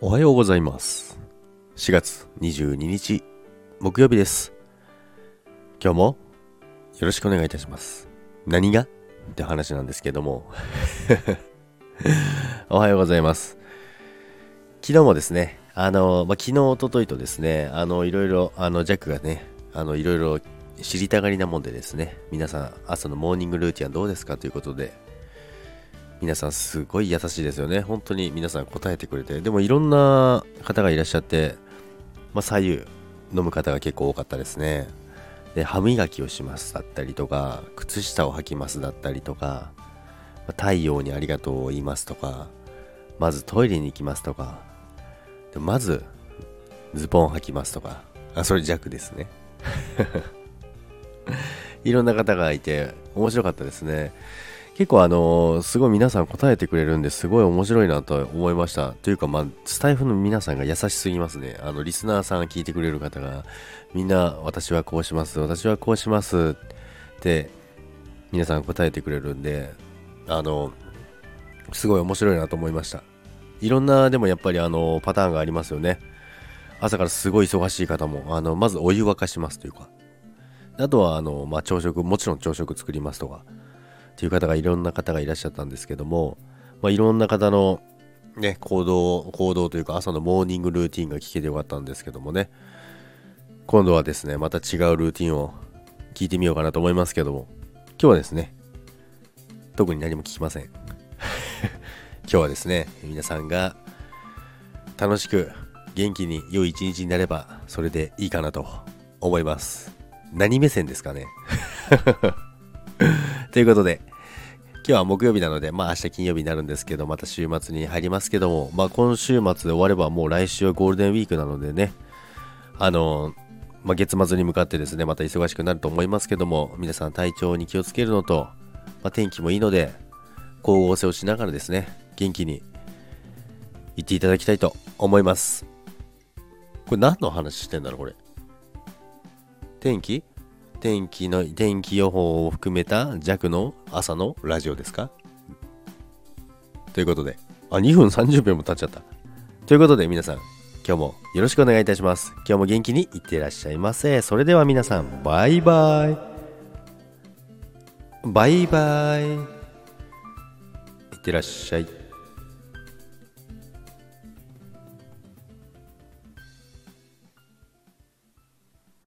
おはようございます。4月22日、木曜日です。今日もよろしくお願いいたします。何が？って話なんですけども。おはようございます。昨日もですね、あの、ま、昨日、おとといとですね、あの、いろいろ、あの、ジャックがね、あの、いろいろ知りたがりなもんでですね、皆さん、朝のモーニングルーティンはどうですか？ということで、皆さんすごい優しいですよね。本当に皆さん答えてくれて。でもいろんな方がいらっしゃって、まあ、左右飲む方が結構多かったですね。で、歯磨きをしますだったりとか、靴下を履きますだったりとか、太陽にありがとうを言いますとか、まずトイレに行きますとか、まずズボン履きますとか、あ、それ弱ですね。いろんな方がいて面白かったですね。結構あのすごい皆さん答えてくれるんですごい面白いなと思いました。というかまあ、スタイフの皆さんが優しすぎますね。あの、リスナーさん聞いてくれる方が、みんな私はこうします、私はこうしますって、皆さん答えてくれるんで、あの、すごい面白いなと思いました。いろんな、でもやっぱりあの、パターンがありますよね。朝からすごい忙しい方も、あの、まずお湯沸かしますというか、あとはあの、まあ、朝食、もちろん朝食作りますとか、っていう方がいろんな方がいらっしゃったんですけども、まあ、いろんな方のね、行動、行動というか朝のモーニングルーティンが聞けてよかったんですけどもね、今度はですね、また違うルーティンを聞いてみようかなと思いますけども、今日はですね、特に何も聞きません。今日はですね、皆さんが楽しく元気に良い一日になればそれでいいかなと思います。何目線ですかね ということで、今日は木曜日なので、まあ明日金曜日になるんですけど、また週末に入りますけども、まあ今週末で終わればもう来週はゴールデンウィークなのでね、あの、まあ月末に向かってですね、また忙しくなると思いますけども、皆さん体調に気をつけるのと、まあ天気もいいので、光合成をしながらですね、元気に行っていただきたいと思います。これ何の話してんだろう、これ？天気？天気の天気予報を含めた弱の朝のラジオですか？ということで、あ、2分30秒も経っちゃった。ということで皆さん、今日もよろしくお願いいたします。今日も元気にいってらっしゃいませ。それでは皆さん、バイバイ。バイバイ。いってらっしゃい。